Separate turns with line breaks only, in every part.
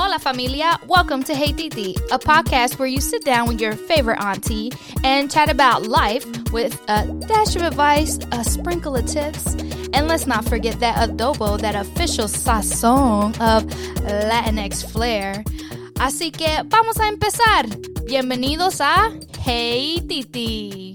Hola familia, welcome to Hey Titi, a podcast where you sit down with your favorite auntie and chat about life with a dash of advice, a sprinkle of tips, and let's not forget that adobo, that official sazon of Latinx flair. Así que vamos a empezar. Bienvenidos a Hey Titi.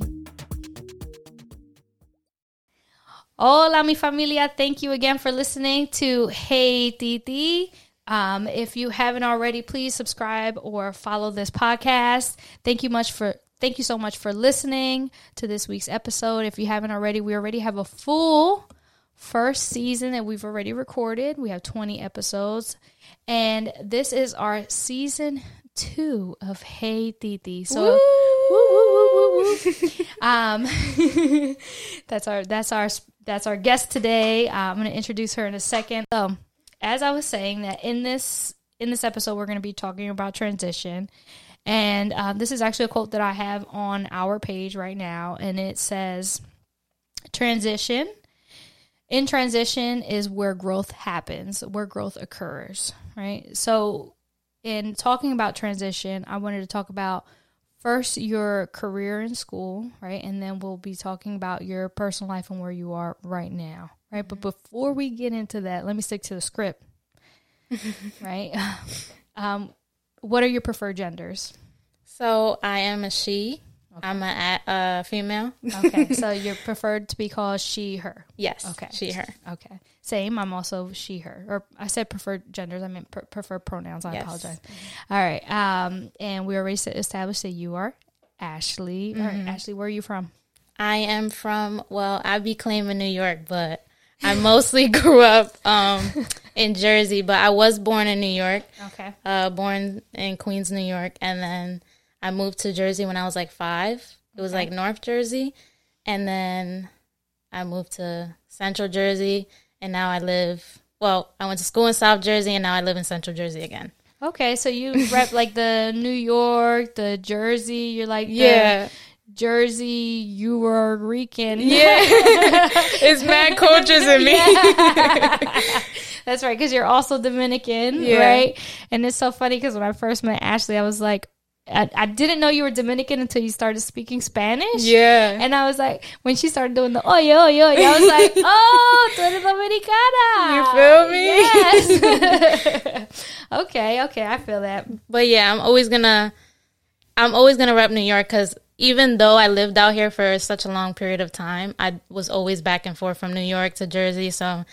Hola, mi familia. Thank you again for listening to Hey Titi. Um, if you haven't already, please subscribe or follow this podcast. Thank you much for thank you so much for listening to this week's episode. If you haven't already, we already have a full first season that we've already recorded. We have 20 episodes. And this is our season two of Hey Titi. So woo, um that's our that's our that's our guest today. Uh, I'm going to introduce her in a second. So, as I was saying, that in this in this episode, we're going to be talking about transition, and um, this is actually a quote that I have on our page right now, and it says, "Transition." In transition is where growth happens, where growth occurs, right? So, in talking about transition, I wanted to talk about first your career in school, right? And then we'll be talking about your personal life and where you are right now, right? But before we get into that, let me stick to the script, right? Um, what are your preferred genders?
So I am a she. Okay. I'm a, a female.
okay, so you're preferred to be called she, her.
Yes. Okay. She, her.
Okay. Same. I'm also she, her. Or I said preferred genders. I meant pr- preferred pronouns. I yes. apologize. All right. Um, and we already established that you are Ashley. Mm-hmm. Ashley, where are you from?
I am from. Well, I be claiming New York, but I mostly grew up um, in Jersey. But I was born in New York.
Okay.
Uh, born in Queens, New York, and then I moved to Jersey when I was like five. It was okay. like North Jersey. And then I moved to Central Jersey. And now I live, well, I went to school in South Jersey and now I live in Central Jersey again.
Okay. So you rep like the New York, the Jersey. You're like,
yeah.
Jersey, you were Rican.
Yeah. it's mad cultures in me.
That's right, because you're also Dominican, yeah. right? And it's so funny because when I first met Ashley, I was like, I, I, didn't know you were Dominican until you started speaking Spanish.
Yeah.
And I was like, when she started doing the oh yo yo, I was like, oh, tú eres
dominicana.
You feel me? Yes. okay, okay, I feel that.
But yeah, I'm always gonna, I'm always gonna rep New York because even though I lived out here for such a long period of time, I was always back and forth from New York to Jersey. So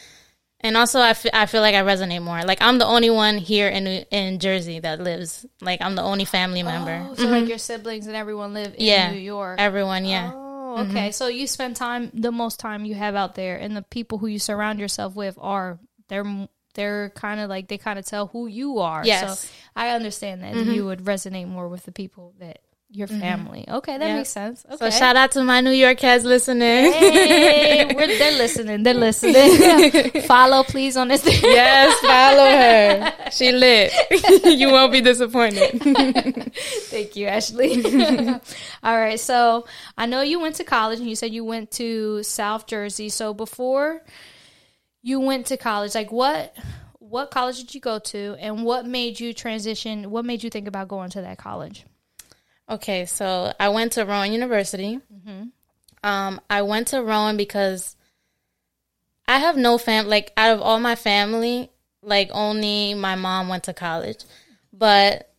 and also, I, f- I feel like I resonate more. Like I'm the only one here in in Jersey that lives. Like I'm the only family member.
Oh, so mm-hmm. like your siblings and everyone live in yeah, New York.
Everyone, yeah.
Oh, okay. Mm-hmm. So you spend time the most time you have out there, and the people who you surround yourself with are they're they're kind of like they kind of tell who you are.
Yes.
So I understand that mm-hmm. you would resonate more with the people that your mm-hmm. family. Mm-hmm. Okay, that yep. makes sense. Okay.
So shout out to my New York heads listening.
Hey, they're listening. They're listening. follow please on this.
yes, follow her. She lit. you won't be disappointed.
Thank you, Ashley. All right. So I know you went to college and you said you went to South Jersey. So before you went to college, like what what college did you go to and what made you transition what made you think about going to that college
Okay, so I went to Rowan University. Mm-hmm. Um, I went to Rowan because I have no fam. Like out of all my family, like only my mom went to college, but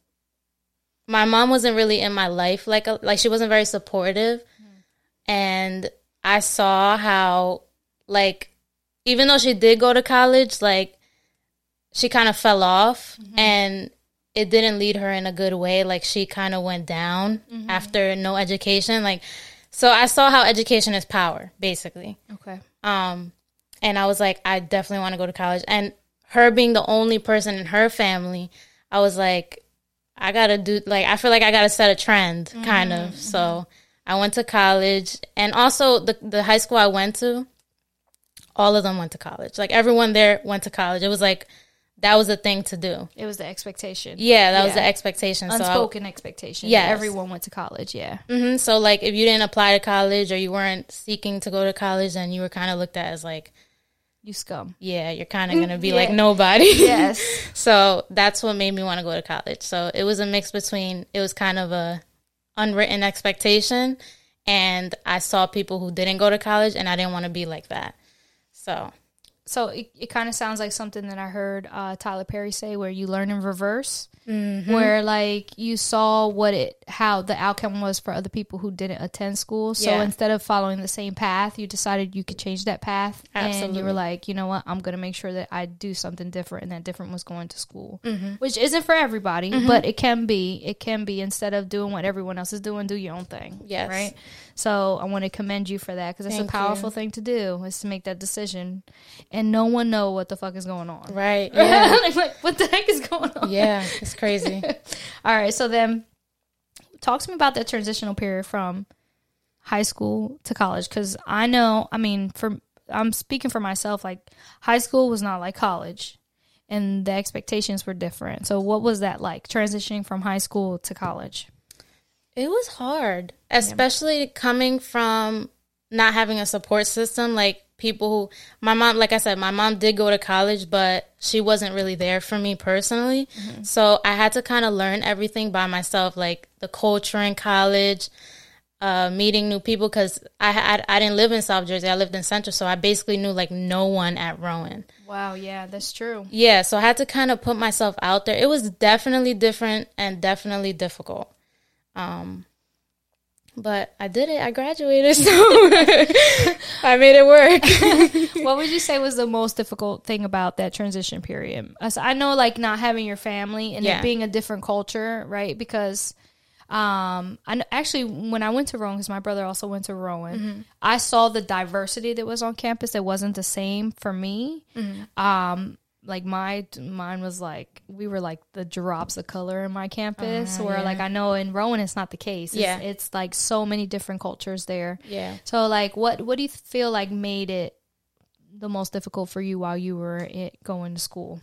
my mom wasn't really in my life. Like a, like she wasn't very supportive, mm-hmm. and I saw how like even though she did go to college, like she kind of fell off mm-hmm. and it didn't lead her in a good way. Like she kind of went down mm-hmm. after no education. Like, so I saw how education is power, basically.
Okay.
Um, and I was like, I definitely want to go to college. And her being the only person in her family, I was like, I gotta do like I feel like I gotta set a trend, mm-hmm. kind of. So mm-hmm. I went to college, and also the the high school I went to, all of them went to college. Like everyone there went to college. It was like that was the thing to do.
It was the expectation.
Yeah, that yeah. was the expectation.
Unspoken so expectation. Yeah, everyone went to college. Yeah.
Mm-hmm. So like, if you didn't apply to college or you weren't seeking to go to college, then you were kind of looked at as like,
you scum.
yeah, you're kind of gonna be
Yeah.
like nobody.
Yes.
so that's what made me want to go to college. So it was a mix between it was kind of a unwritten expectation, and I saw people who didn't go to college, and I didn't want to be like that. So
So it, it kind of sounds like something that I heard uh, Tyler Perry say, where you learn in reverse,
Mm-hmm.
where like you saw what it how the outcome was for other people who didn't attend school. So
Yeah.
instead of following the same path, you decided you could change that path, and you were like, you know what, I'm gonna make sure that I do something different, and that different was going to school,
Mm-hmm.
which isn't for everybody, but it can be. It can be instead of doing what everyone else is doing, do your own thing.
Yes.
right. So I want to commend you for that because it's a powerful
you.
thing to do is to make that decision, and no one know what the fuck is going on.
right, yeah,
like, what the heck is going on?
yeah, it's crazy.
All right, so then talk to me about that transitional period from high school to college because I know, I mean, for I'm speaking for myself. Like high school was not like college, and the expectations were different. So, what was that like transitioning from high school to college?
It was hard, especially coming from not having a support system. Like people who, my mom, like I said, my mom did go to college, but she wasn't really there for me personally. So I had to kind of learn everything by myself, like the culture in college, uh, meeting new people. Because I, had I didn't live in South Jersey, I lived in Central, so I basically knew like no one at Rowan.
Wow, yeah, that's true.
Yeah, so I had to kind of put myself out there. It was definitely different and definitely difficult. Um but I did it. I graduated, so I made it work.
what would you say was the most difficult thing about that transition period? I know, like not having your family and
Yeah.
it being a different culture, right? Because um, I actually when I went to Rowan, because my brother also went to Rowan,
Mm-hmm.
I saw the diversity that was on campus. It wasn't the same for me.
Mm-hmm.
Um, like my mine was like we were like the drops of color in my campus, uh, where like I know in Rowan it's not the case. It's,
Yeah.
it's like so many different cultures there.
yeah.
So, like, what what do you feel like made it the most difficult for you while you were it, going to school?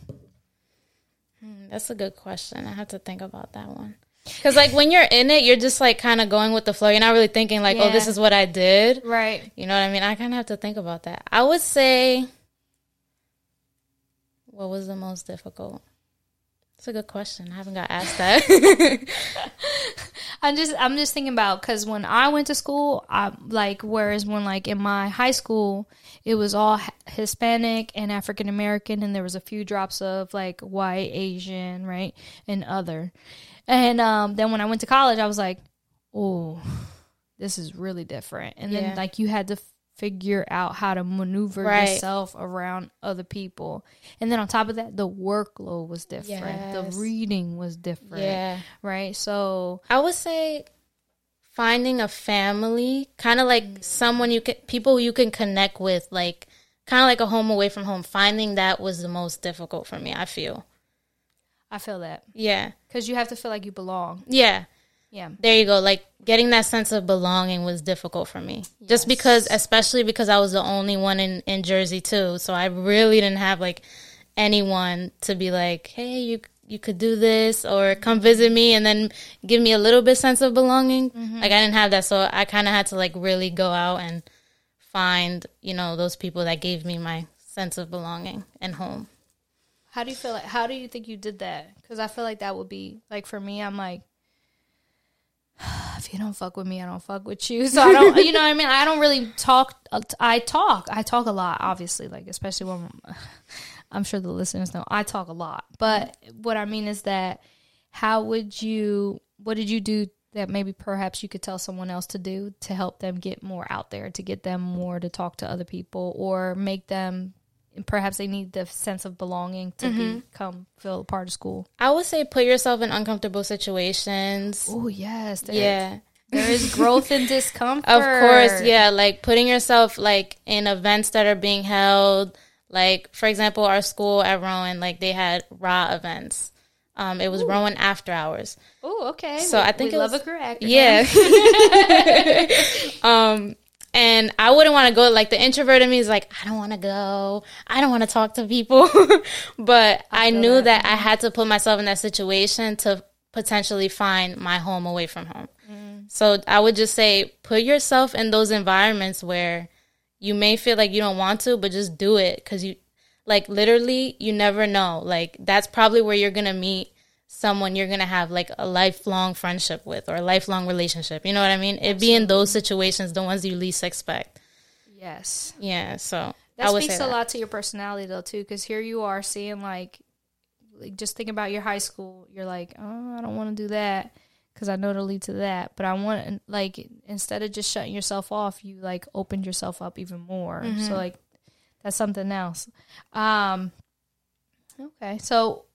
Hmm, that's a good question. I have to think about that one. Cuz like when you're in it, you're just like kind of going with the flow. You're not really thinking like, "Oh, this is what I did."
Right.
You know what I mean? I kind of have to think about that. I would say what was the most difficult? It's a good question. I haven't got asked that.
I'm just I'm just thinking about because when I went to school, I like whereas when like in my high school, it was all Hispanic and African American, and there was a few drops of like white, Asian, right, and other. And um, then when I went to college, I was like, oh, this is really different. And then like you had to figure out how to maneuver
Right.
yourself around other people. And then on top of that, the workload was different.
Yes.
The reading was different.
yeah.
Right. So
I would say finding a family, kind of like someone you can, people you can connect with, like kind of like a home away from home. Finding that was the most difficult for me. I feel.
I feel that
Yeah,
because you have to feel like you belong.
yeah.
Yeah.
There you go. Like getting that sense of belonging was difficult for me, just because, especially because I was the only one in in Jersey too. So I really didn't have like anyone to be like, hey, you you could do this or come visit me and then give me a little bit sense of belonging. Mm-hmm. Like I didn't have that, so I kind of had to like really go out and find you know those people that gave me my sense of belonging and home.
How do you feel like? How do you think you did that? Because I feel like that would be like for me. I'm like, if you don't fuck with me, I don't fuck with you. So I don't, you know what I mean? I don't really talk. I talk. I talk a lot, obviously. Like especially when I'm sure the listeners know I talk a lot. But what I mean is that how would you? What did you do that maybe perhaps you could tell someone else to do to help them get more out there, to get them more to talk to other people, or make them perhaps they need the sense of belonging to become feel a part of school.
I would say put yourself in uncomfortable situations.
Oh yes, there,
Yeah.
there is growth in discomfort.
Of course, yeah, like putting yourself like in events that are being held. Like for example, our school at Rowan, like they had raw events. Um, it was Rowan after hours.
Oh, okay.
So
We-
I think
we
it
love
was-
a correct.
Yeah. um, and I wouldn't want to go. Like the introvert in me is like, I don't want to go. I don't want to talk to people. but I,
feel
knew
that.
that. I had to put myself in that situation to potentially find my home away from home.
Mm.
So I would just say, put yourself in those environments where you may feel like you don't want to, but just do it because you, like, literally, you never know. Like, that's probably where you're gonna meet someone you're gonna have like a lifelong friendship with or a lifelong relationship. You know what I mean? It be in those situations, the ones you least expect.
Yes.
Yeah. So
That speaks a lot to your personality though too, because here you are seeing like, like just think about your high school. You're like, oh, I don't want to do that because I know it'll lead to that. But I want like instead of just shutting yourself off, you like opened yourself up even more.
Mm-hmm.
So like that's something else. Um, okay, so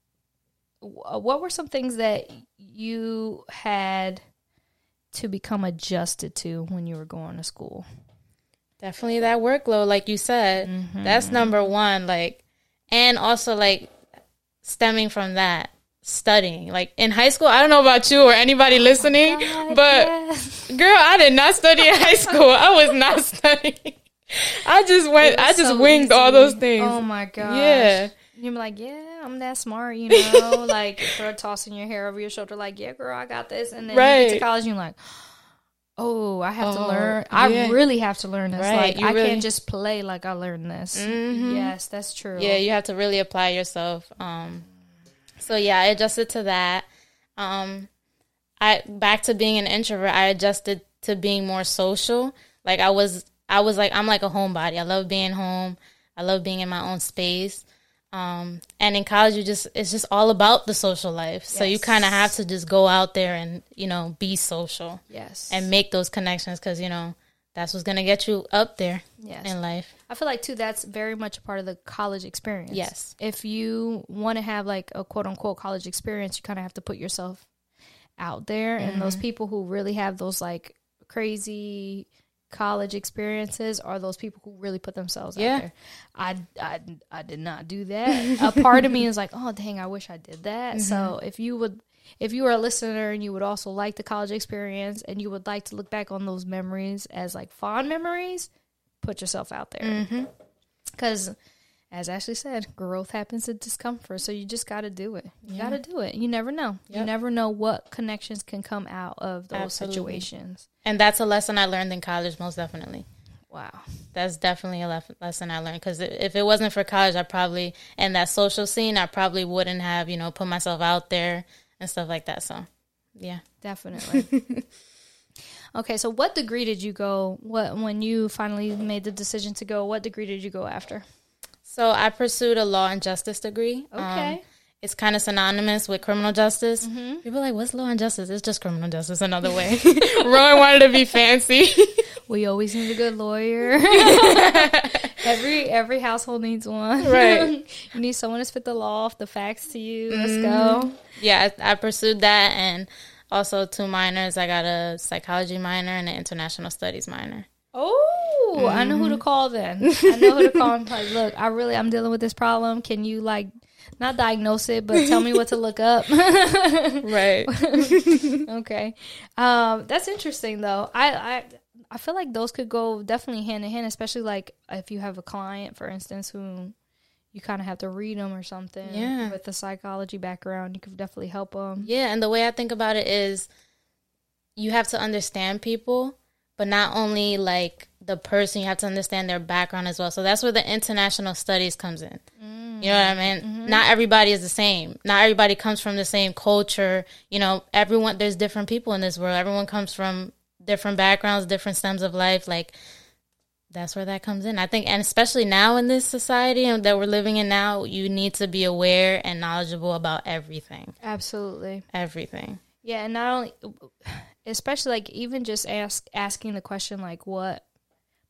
what were some things that you had to become adjusted to when you were going to school?
Definitely that workload, like you said.
Mm-hmm.
That's number one. Like, and also like stemming from that, studying. Like in high school, I don't know about you or anybody listening,
God,
but
yes.
girl, I did not study in high school. I was not studying. I just went. I just
so
winged all those things.
Oh my gosh.
Yeah.
You're like, yeah, I'm that smart, you know, like throw tossing your hair over your shoulder, like, yeah, girl, I got this. And then you get to college, you're like, oh, I have to
Oh,
learn. I
yeah.
really have to learn this.
Right,
Like,
you
I
really-
can't just play like I learned this.
Mhm.
Yes, that's true.
Yeah, you have to really apply yourself. Um, so yeah, I adjusted to that. Um, I back to being an introvert. I adjusted to being more social. Like I was, I was like, I'm like a homebody. I love being home. I love being in my own space. Um, and in college, you just it's just all about the social life. So you kind of have to just go out there and you know be social
Yes.
and make those connections because you know that's what's gonna get you up there
yes.
in life.
I feel like too that's very much a part of the college experience.
Yes.
If you want to have like a quote unquote college experience, you kind of have to put yourself out there and
Mm-hmm.
those people who really have those like crazy college experiences are those people who really put themselves
Yeah.
out there. I, I I did not do that. a part of me is like, "Oh, dang, I wish I did that." So,
Mm-hmm.
if you would if you are a listener and you would also like the college experience and you would like to look back on those memories as like fond memories, put yourself out there
Mm-hmm.
As ashley said growth happens in discomfort. So you just got to do it. You got to do it. You never know. You never know what connections can come out of those
Absolutely.
situations.
And that's a lesson I learned in college, most definitely.
wow.
That's definitely a lef- lesson I learned because if it wasn't for college, I probably and that social scene, I probably wouldn't have you know put myself out there and stuff like that. So, yeah,
definitely. Okay so what degree did you go what when you finally made the decision to go what degree did you go after
so I pursued a law and justice degree. Um,
okay
it's kind of synonymous with criminal justice.
Mm-hmm.
People are like, "What's law and justice?" It's just criminal justice another way. Rowan wanted to be fancy.
we always need a good lawyer every every household needs one
Right.
you need someone to spit the law off the facts to you let's go
yeah, I, I pursued that and also two minors. I got a psychology minor and an international studies minor.
Oh, I know who to call then. I know who to call and like, look, I really I'm dealing with this problem. Can you like not diagnose it, but tell me what to look up?
Right.
okay. Um, that's interesting though. I, I I feel like those could go definitely hand in hand, especially like if you have a client, for instance, who you kind of have to read them or something.
Yeah.
With the psychology background, you could definitely help them.
Yeah, and the way I think about it is you have to understand people, but not only like the person, you have to understand their background as well. So that's where the international studies comes in. Mm. You know what I mean? Mm-hmm. Not everybody is the same. Not everybody comes from the same culture. You know, everyone there's different people in this world. Everyone comes from different backgrounds, different stems of life. Like that's where that comes in. I think and especially now in this society that we're living in now, you need to be aware and knowledgeable about everything.
Absolutely.
Everything.
Yeah, and not only, especially like even just ask asking the question like, what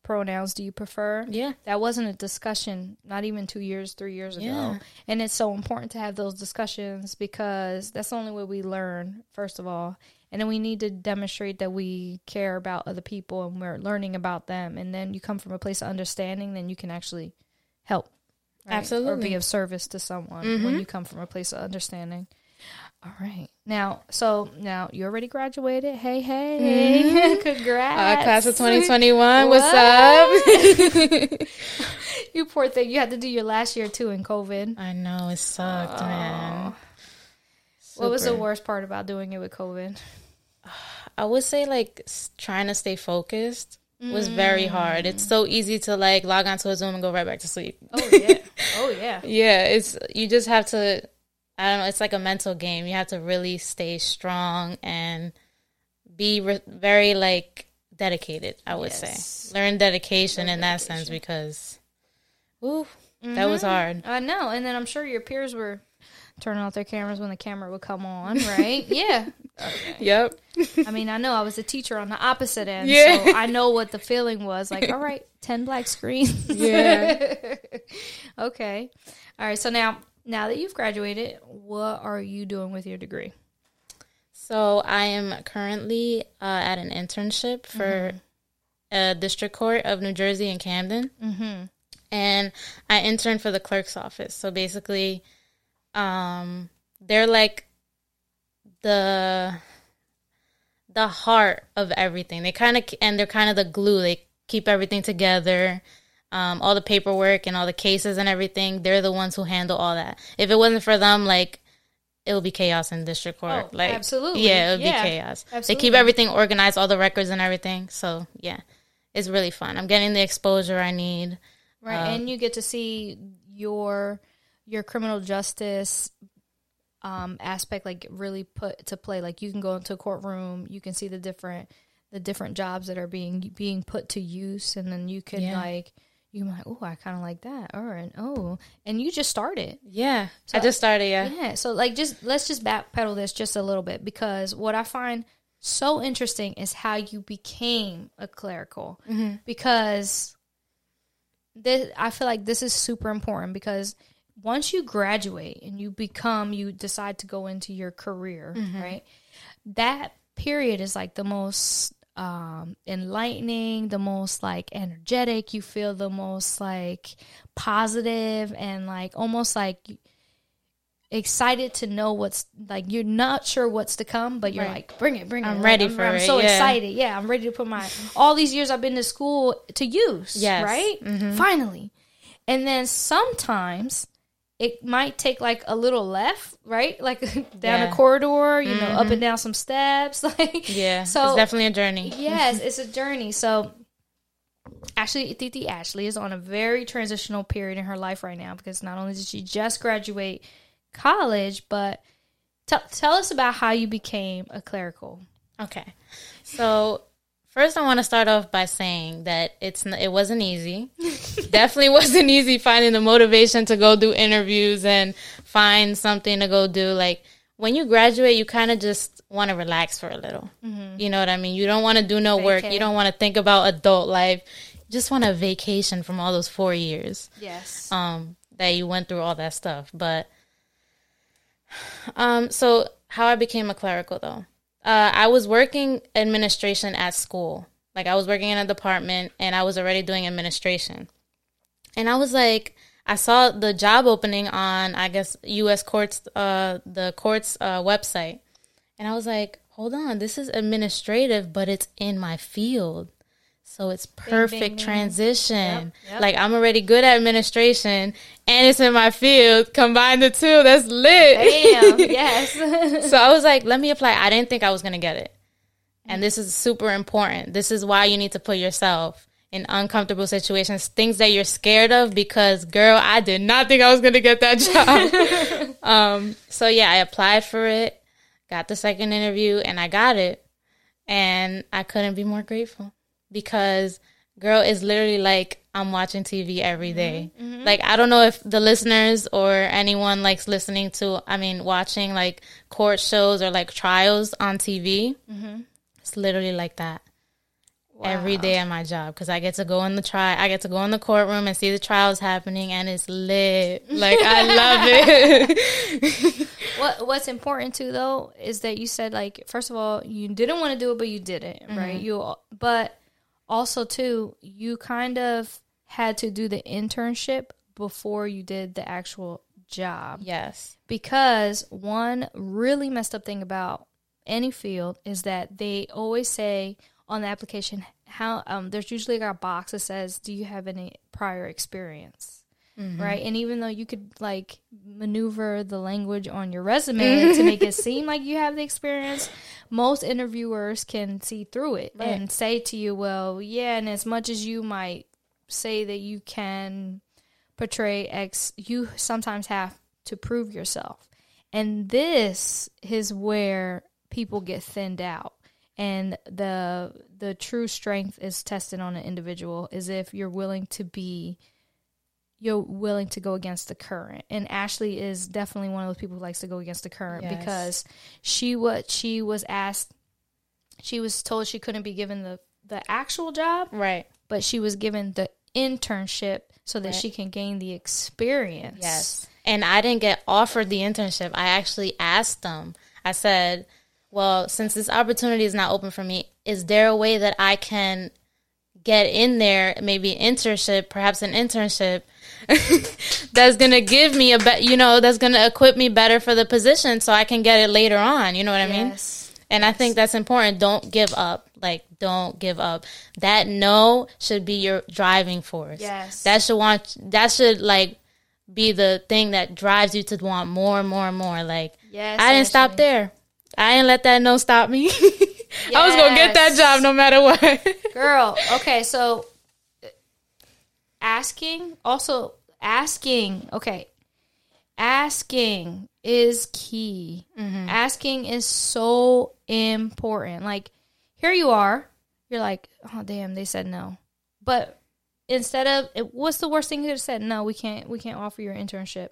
pronouns do you prefer?
Yeah.
That wasn't a discussion, not even two years, three years ago.
Yeah.
And it's so important to have those discussions because that's the only way we learn, first of all. And then we need to demonstrate that we care about other people and we're learning about them. And then you come from a place of understanding, then you can actually help. right? Or be of service to someone mm-hmm. when you come from a place of understanding. All right. Now, so now you already graduated. Hey, hey. Congrats.
Uh, class of 2021. What's up?
You poor thing. You had to do your last year too in COVID.
I know it sucked, man.
What was the worst part about doing it with COVID?
I would say like trying to stay focused was very hard. It's so easy to like log onto a Zoom and go right back to sleep.
Oh yeah. Oh yeah.
Yeah, it's you just have to I don't know, it's like a mental game. You have to really stay strong and be re- very like dedicated, I would
Yes.
say. Learn dedication in that sense because ooh, that was mm-hmm. hard.
I know. And then I'm sure your peers were turning off their cameras when the camera would come on, right? yeah.
Yep.
I mean, I know I was a teacher on the opposite end,
Yeah.
so I know what the feeling was. Like, all right, ten black screens.
Yeah.
okay. All right. So now, now that you've graduated, what are you doing with your degree?
So I am currently uh, at an internship for a district court of New Jersey in Camden, mm-hmm. and I interned for the clerk's office. So basically, um, they're like the the heart of everything. They kind of and they're kind of the glue. They keep everything together. Um, all the paperwork and all the cases and everything. They're the ones who handle all that. If it wasn't for them, like it would be chaos in district court.
Oh,
like
absolutely.
yeah, it would
Yeah,
be chaos. They keep everything organized, all the records and everything. So yeah, it's really fun. I'm getting the exposure I need.
Right, and you get to see your your criminal justice um, aspect like really put to play. Like you can go into a courtroom, you can see the different the different jobs that are being being put to use, and then you can
Yeah.
like you can like, oh, I kind of like that, or and oh, and you just started.
Yeah, so I just started. Yeah,
Yeah. So like just let's just backpedal this just a little bit because what I find so interesting is how you became a clerical mm-hmm. because this I feel like this is super important because once you graduate and you become you decide to go into your career, mm-hmm. right? That period is like the most um enlightening, the most like energetic, you feel the most like positive and like almost like excited to know what's like you're not sure what's to come but you're
Right.
like bring it bring it
I'm
Like,
ready
I'm,
for
I'm
it,
so
yeah.
excited yeah i'm ready to put my all these years i've been to school to use
Yes.
right
Mhm.
finally and then sometimes it might take like a little left right like down
Yeah.
a corridor you know up and mm-hmm. down some steps like
yeah.
so
it's definitely a journey.
yes, it's a journey. So actually Titi Ashley is on a very transitional period in her life right now because not only did she just graduate college, but tell tell us about how you became a clerical.
Okay, so first I want to start off by saying that it's it wasn't easy. Definitely wasn't easy finding the motivation to go do interviews and find something to go do. Like when you graduate, you kind of just want to relax for a little. You know what I mean? You don't want to do no work. You don't want to think about adult life. You just want a vacation from all those four years
Yes.
um that you went through all that stuff but um so how i became a clerical though uh i was working administration at school. Like i was working in a department and i was already doing administration. And i was like i saw the job opening on i guess us courts uh the courts uh website. And i was like hold on this is administrative but it's in my field so it's perfect
bing.
transition.
Yep, yep.
Like I'm already good at administration and it's in my field. Combine the two, that's lit.
Damn. yes.
so I was like, let me apply. I didn't think I was gonna get it. And this is super important. This is why you need to put yourself in uncomfortable situations, things that you're scared of, because girl, I did not think I was gonna get that job. um, so yeah, I applied for it, got the second interview, and I got it. And I couldn't be more grateful because girl is literally like I'm watching TV every mm-hmm. day. Mm-hmm. Like I don't know if the listeners or anyone likes listening to I mean watching like court shows or like trials on TV. Mm-hmm. It's literally like that every day at my job because I get to go in the try I get to go in the courtroom and see the trials happening and it's lit. Like I love it.
what what's important too though is that you said like first of all you didn't want to do it but you did it right you but also too you kind of had to do the internship before you did the actual job
yes.
because one really messed up thing about any field is that they always say on the application how um, there's usually like a box that says do you have any prior experience Mm-hmm. right? And even though you could like maneuver the language on your resume to make it seem like you have the experience, most interviewers can see through it
Right.
and say to you, well, yeah, and as much as you might say that you can portray X, you sometimes have to prove yourself. And this is where people get thinned out. And the the true strength is tested on an individual is if you're willing to be you're willing to go against the current. And Ashley is definitely one of those people who likes to go against the current
Yes.
because she what she was asked she was told she couldn't be given the the actual job,
Right.
but she was given the internship so that
Right.
she can gain the experience.
Yes. And I didn't get offered the internship. I actually asked them. I said, well, since this opportunity is not open for me, is there a way that I can get in there, maybe internship, perhaps an internship that's going to give me a bet, you know, that's going to equip me better for the position so I can get it later on. You know what I mean?
Yes.
And I think that's important. Don't give up. Like, don't give up. That no should be your driving force.
Yes.
That should want. That should like be the thing that drives you to want more and more and more. Like,
Yes.
I didn't stop there. I didn't let that no stop me. I was gonna get that job no matter what.
Girl, okay, so asking, also asking, okay, asking is key.
Mm-hmm.
Asking is so important. Like, here you are, you're like, oh, damn, they said no. But instead of, it- what's the worst thing you could have said? No, we can't, we can't offer your internship.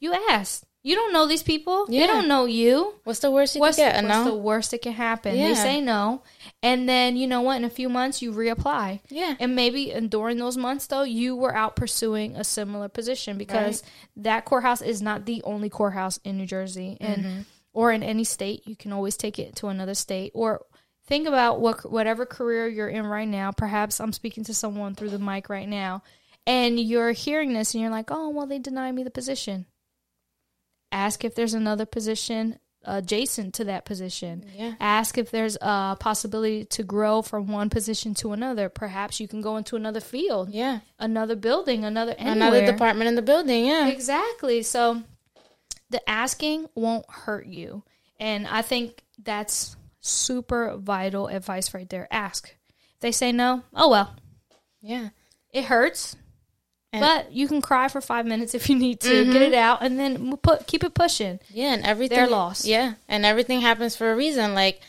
You asked. You don't know these people. They
Mm-hmm.
Don't know you
What's the worst you
what's,
could get?
What's the worst that can happen? They say no, and then you know what? In a few months, you reapply.
Yeah.
and maybe and during those months, though, you were out pursuing a similar position because that courthouse is not the only courthouse in New Jersey, and
Mm-hmm.
or in any state. You can always take it to another state or. Think about what whatever career you're in right now. Perhaps I'm speaking to someone through the mic right now, and you're hearing this, and you're like, "Oh, well, they denied me the position." Ask if there's another position adjacent to that position.
Yeah.
Ask if there's a possibility to grow from one position to another. Perhaps you can go into another field,
Yeah.
another building, another anywhere.
Another department in the building. Yeah.
Exactly. So the asking won't hurt you. And I think that's super vital advice right there. Ask. If they say no, oh well.
Yeah.
It hurts.
And-
but you can cry for five minutes if you need to. Get it out and then put keep it pushing.
Yeah, and everything
They're lost.
Yeah, and everything happens for a reason. Like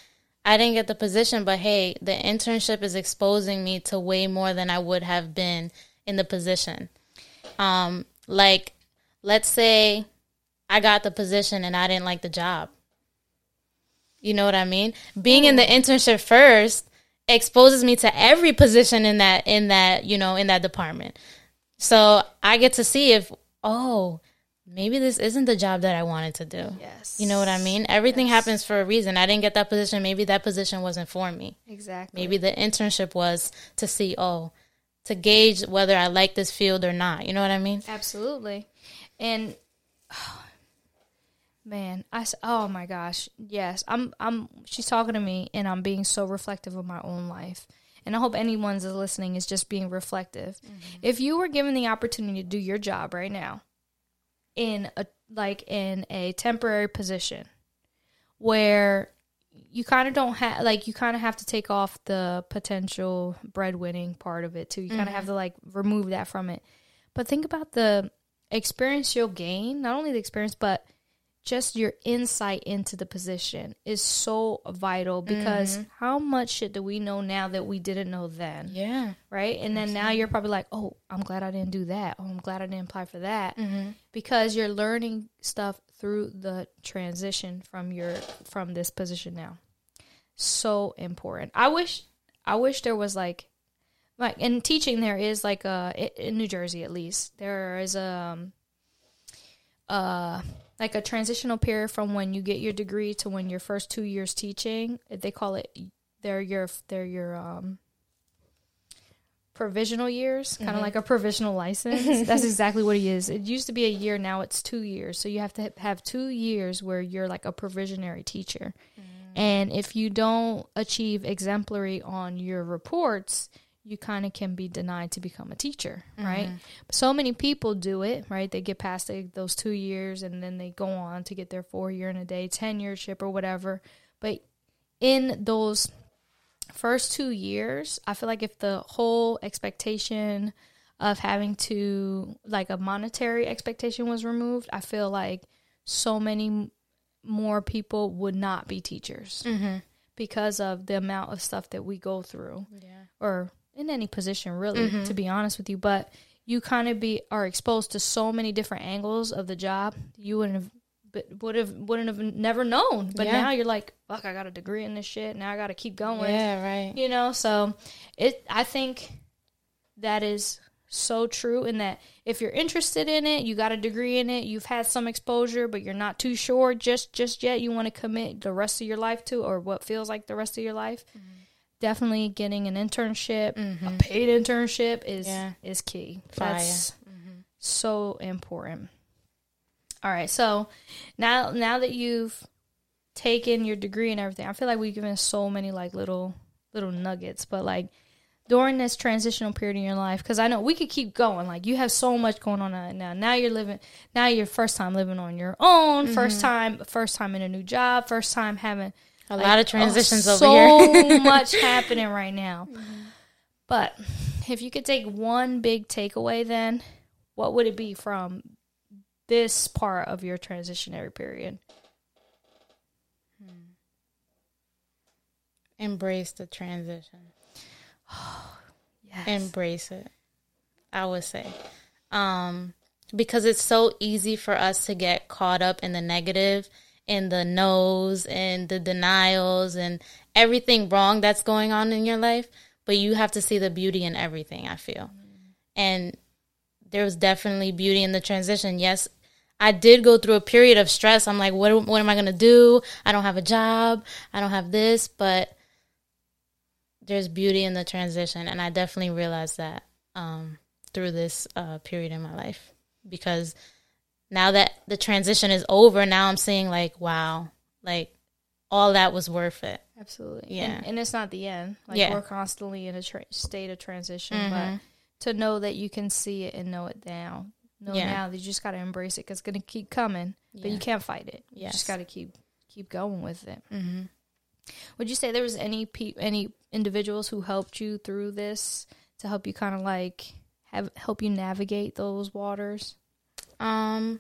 I didn't get the position, but hey, the internship is exposing me to way more than I would have been in the position. Um, like let's say I got the position and I didn't like the job. You know what I mean? Being in the internship first exposes me to every position in that in that, you know, in that department. So I get to see if oh, maybe this isn't the job that I wanted to do.
Yes.
You know what I mean? Everything happens for a reason. I didn't get that position. Maybe that position wasn't for me.
Exactly.
Maybe the internship was to see, oh, to gauge whether I like this field or not. You know what I mean?
Absolutely. And oh, man, I oh my gosh. Yes. I'm I'm she's talking to me and I'm being so reflective of my own life. And I hope anyone's listening is just being reflective. Mm-hmm. If you were given the opportunity to do your job right now in a like in a temporary position where you kind of don't have like you kind of have to take off the potential breadwinning part of it too. You kind of have mm-hmm. to like remove that from it. But think about the experience you'll gain, not only the experience but just your insight into the position is so vital because how much shit do we know now that we didn't know then?
Yeah.
right? And then now you're probably like, oh, I'm glad I didn't do that. Oh, I'm glad I didn't apply for that because you're learning stuff through the transition from your from this position now. So important. I wish I wish there was like like in teaching there is like a i- in New Jersey at least there is a um, uh like a transitional period from when you get your degree to when your first two years teaching. They call it they're your they're your um provisional years, kind of like a provisional license. That's exactly what it is. It used to be a year, now it's two years. So you have to have two years where you're like a provisionary teacher. And if you don't achieve exemplary on your reports, you kind of can be denied to become a teacher, mm-hmm. right? So many people do it, right? They get past the, those two years and then they go on to get their four year and a day tenureship or whatever. But in those first two years, I feel like if the whole expectation of having to, like a monetary expectation was removed, I feel like so many more people would not be teachers mm-hmm. because of the amount of stuff that we go through
Yeah.
or in any position really to mm-hmm. be honest with you but you kind of be are exposed to so many different angles of the job you wouldn't have but would have wouldn't have never known. But
Yeah.
now you're like fuck i got a degree in this shit. Now i got to keep going.
Yeah, right.
you know so it i think that is so true in that if you're interested in it you got a degree in it you've had some exposure but you're not too sure just just yet you want to commit the rest of your life to or what feels like the rest of your life mm-hmm. Definitely getting an internship a mm-hmm. paid internship is
Yeah.
is key.
Fire.
that's mm-hmm. so important. All right so now now that you've taken your degree and everything i feel like we've given so many like little little nuggets but like during this transitional period in your life because i know we could keep going like you have so much going on now. Now you're living now you're first time living on your own first mm-hmm. time first time in a new job first time having
A
like,
lot of transitions
oh,
over
so
here.
much happening right now but if you could take one big takeaway then what would it be from this part of your transitionary period
Embrace the transition.
yes
Embrace it. I would say. Um because it's so easy for us to get caught up in the negative, in the no's and the denials and everything wrong that's going on in your life, but you have to see the beauty in everything, I feel. And there was definitely beauty in the transition. Yes, I did go through a period of stress. I'm like, what, what am I going to do? I don't have a job. I don't have this, but there's beauty in the transition. And I definitely realized that um, through this uh, period in my life because now that the transition is over, now I'm seeing like, wow, like all that was worth it.
Absolutely.
Yeah.
And, and it's not the end. Like
Yeah.
we're constantly in a tra- state of transition,
Mhm.
but to know that you can see it and know it now. Know
Yeah.
now that you just got to embrace it because it's going to keep coming, but you can't fight it. You just got to keep keep going with it.
Mm-hmm.
Would you say there was any pe- any individuals who helped you through this to help you kind of like have help you navigate those waters?
Um,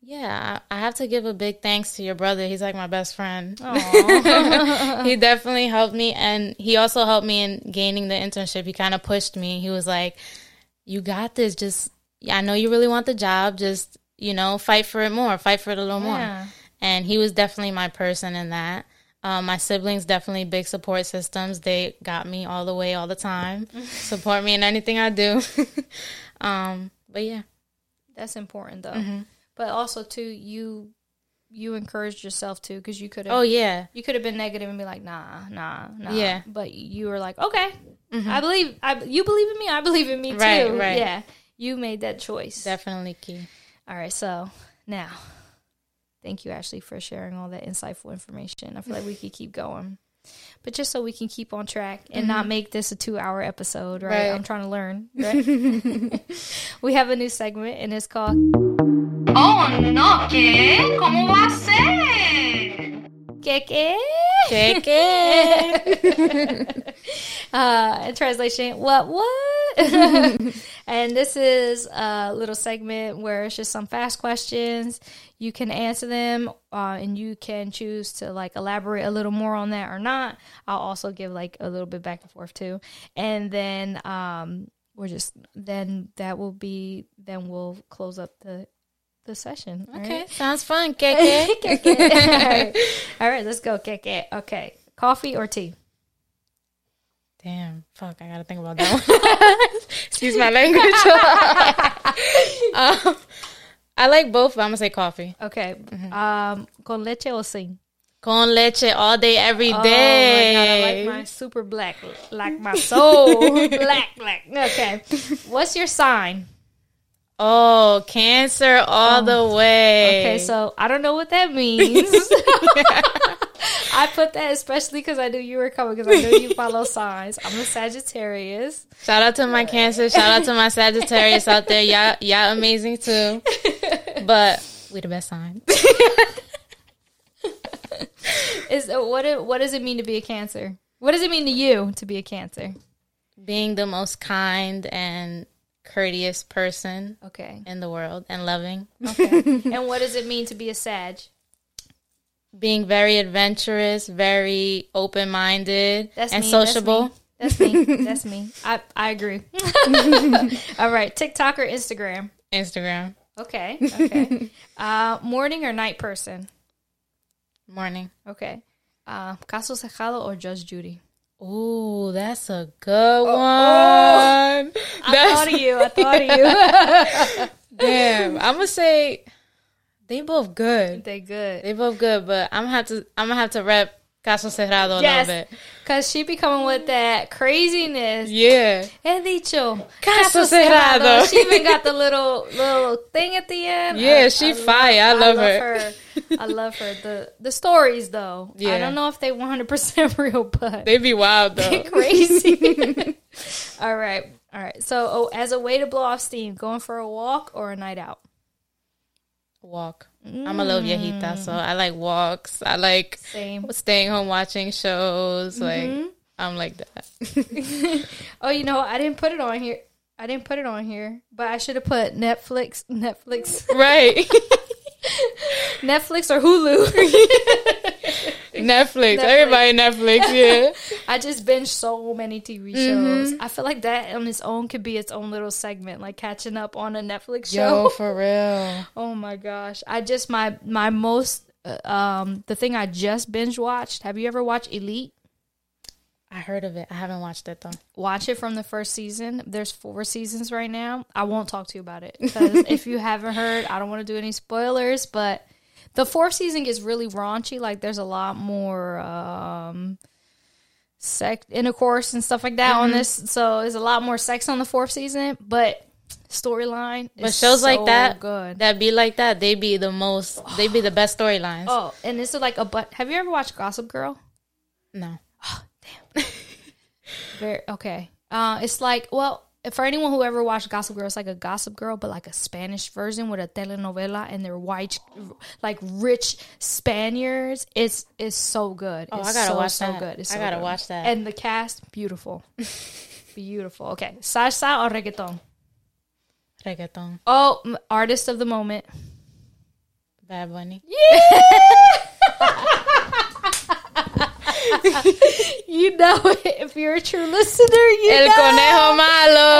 yeah, I have to give a big thanks to your brother. He's like my best friend. He definitely helped me, and he also helped me in gaining the internship. He kind of pushed me. He was like, "You got this. Just, I know you really want the job. Just, you know, fight for it more. Fight for it a little more." and he was definitely my person in that. Um, my siblings definitely big support systems. They got me all the way, all the time, support me in anything I do. um, but yeah,
That's important though.
Mm-hmm.
But also too, you you encouraged yourself too because you could have
oh yeah,
you could have been negative and be like, nah, nah, nah.
Yeah.
But you were like, okay, I believe, I you believe in me, I believe in me
Right,
too.
right.
Yeah, you made that choice.
definitely key.
All right, so now, thank you, Ashley, for sharing all that insightful information. I feel like we could keep going. But just so we can keep on track and mm-hmm. not make this a two hour episode, right?
Right.
I'm trying to learn. Right? we have a new segment and it's called
Oh no, ¿qué? ¿Cómo va a ser?
Keke.
Keke.
uh, in translation, what what? and this is a little segment where it's just some fast questions. You can answer them, uh, and you can choose to like elaborate a little more on that or not. I'll also give like a little bit back and forth too, and then um, we're just then that will be then we'll close up the the session.
okay,
right?
sounds fun. Keke.
Keke. all, right. all right, let's go. Keke. Okay, coffee or tea?
Damn, fuck, I gotta think about that one. Excuse my language. um, I like both, but I'm gonna say coffee.
Okay. Um, con leche or sin?
Con leche all day, every
Oh my god, I like mine super black, like my soul, black, black. Okay. What's your sign?
Oh, cancer all the oh, way.
Okay, so I don't know what that means. I put that especially because I knew you were coming because I know you follow signs. I'm a Sagittarius.
Shout out to my Cancer. Shout out to my Sagittarius out there. Y'all, y'all amazing too. But we the best sign.
Is what? What does it mean to be a Cancer? What does it mean to you to be a Cancer?
Being the most kind and courteous person
Okay.
in the world and loving.
Okay. and what does it mean to be a Sag?
Being very adventurous, very open minded,
That's
and
me, that's
sociable.
me. That's me. That's me. I I agree. All right, TikTok or Instagram?
Instagram.
Okay. Okay. uh, morning or night person?
Morning.
Okay. Uh, Caso Cerrado or Judge Judy?
Ooh, that's a good one.
I
That's-
thought of you. I thought of you.
Damn, I'm gonna say they both good.
they good.
They both good, but I'm gonna have to I'm gonna have to rep Caso Cerrado a
Yes.
little bit.
Cause she be coming with that craziness.
Yeah.
He dicho.
Caso Cerrado.
She even got the little little thing at the end.
Yeah, she fire. I love her.
I love her. The the stories though.
Yeah.
I don't know if they 100 percent real, but
They be wild though.
They crazy. all right, all right. So, oh, as a way to blow off steam, going for a walk or a night out?
Walk. I'm a little viejita, so mm. I like walks. I like
Same.
staying home watching shows. Like mm-hmm. I'm like that.
Oh, you know, I didn't put it on here. I didn't put it on here, but I should have put Netflix, Netflix,
right.
Netflix or Hulu.
Netflix. Everybody Netflix, yeah.
I just binge so many TV shows. I feel like that on its own could be its own little segment, like catching up on a Netflix show.
Yo, for real.
Oh my gosh! I just my my most uh, um the thing I just binge watched. Have you ever watched Elite?
I heard of it. I haven't watched it though.
Watch it from the first season. There's four seasons right now. I won't talk to you about it because if you haven't heard, I don't want to do any spoilers. But the fourth season gets really raunchy. Like there's a lot more um sex intercourse and stuff like that on this. So there's a lot more sex on the fourth season, but storyline.
But shows like that,
good.
that be like that, they be the most, they be the best storylines.
Oh, and this is like a but. Have you ever watched Gossip Girl?
No. Oh, damn.
Very okay. Uh, it's like well, for anyone who ever watched Gossip Girl, it's like a Gossip Girl, but like a Spanish version with a telenovela, and they're white, like rich Spaniards. It's it's so good.
Oh,
It's
I gotta
so,
watch
so
that.
Good. It's
I gotta
good.
watch that.
And the cast, beautiful, beautiful. Okay, salsa or reggaeton?
Reggaeton.
Oh, artist of the moment.
Bad Bunny.
You know it. If you're a true listener, you
El
know.
Conejo Malo.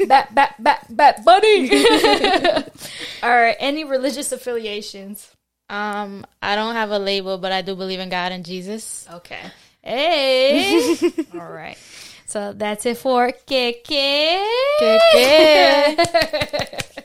Hey, bat, bat, bat, bat, bunny. All right. Any religious affiliations?
Um, I don't have a label, but I do believe in God and Jesus.
Okay. Hey. All right. So that's it for Keke.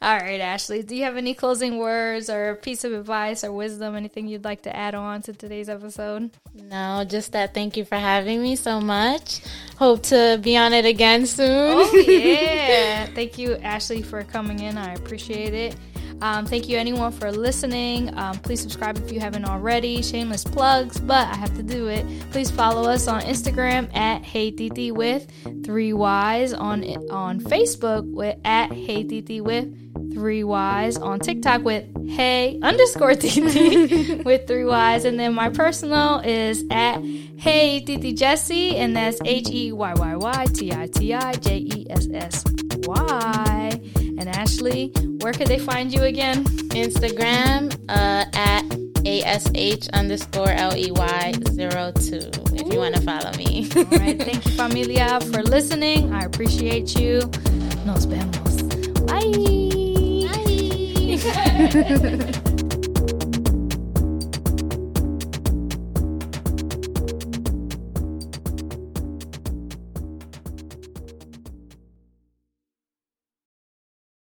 All right, Ashley. Do you have any closing words or piece of advice or wisdom, anything you'd like to add on to today's episode?
No, just that. Thank you for having me so much. Hope to be on it again soon.
Oh, yeah. thank you, Ashley, for coming in. I appreciate it. Um, thank you, anyone, for listening. Um, please subscribe if you haven't already. Shameless plugs, but I have to do it. Please follow us on Instagram at Hey Titi with three Y's, on on Facebook with at Hey Titi with three Y's, on TikTok with Hey underscore Titi with three Y's, and then my personal is at Hey Titi Jessy, and that's H E Y Y Y T I T I J E S S Y. And Ashley, where could they find you again?
Instagram uh, at ash underscore ley zero two. If you want to follow me.
All right, thank you, familia, for listening. I appreciate you. Nos vemos. Bye.
ハハハハ!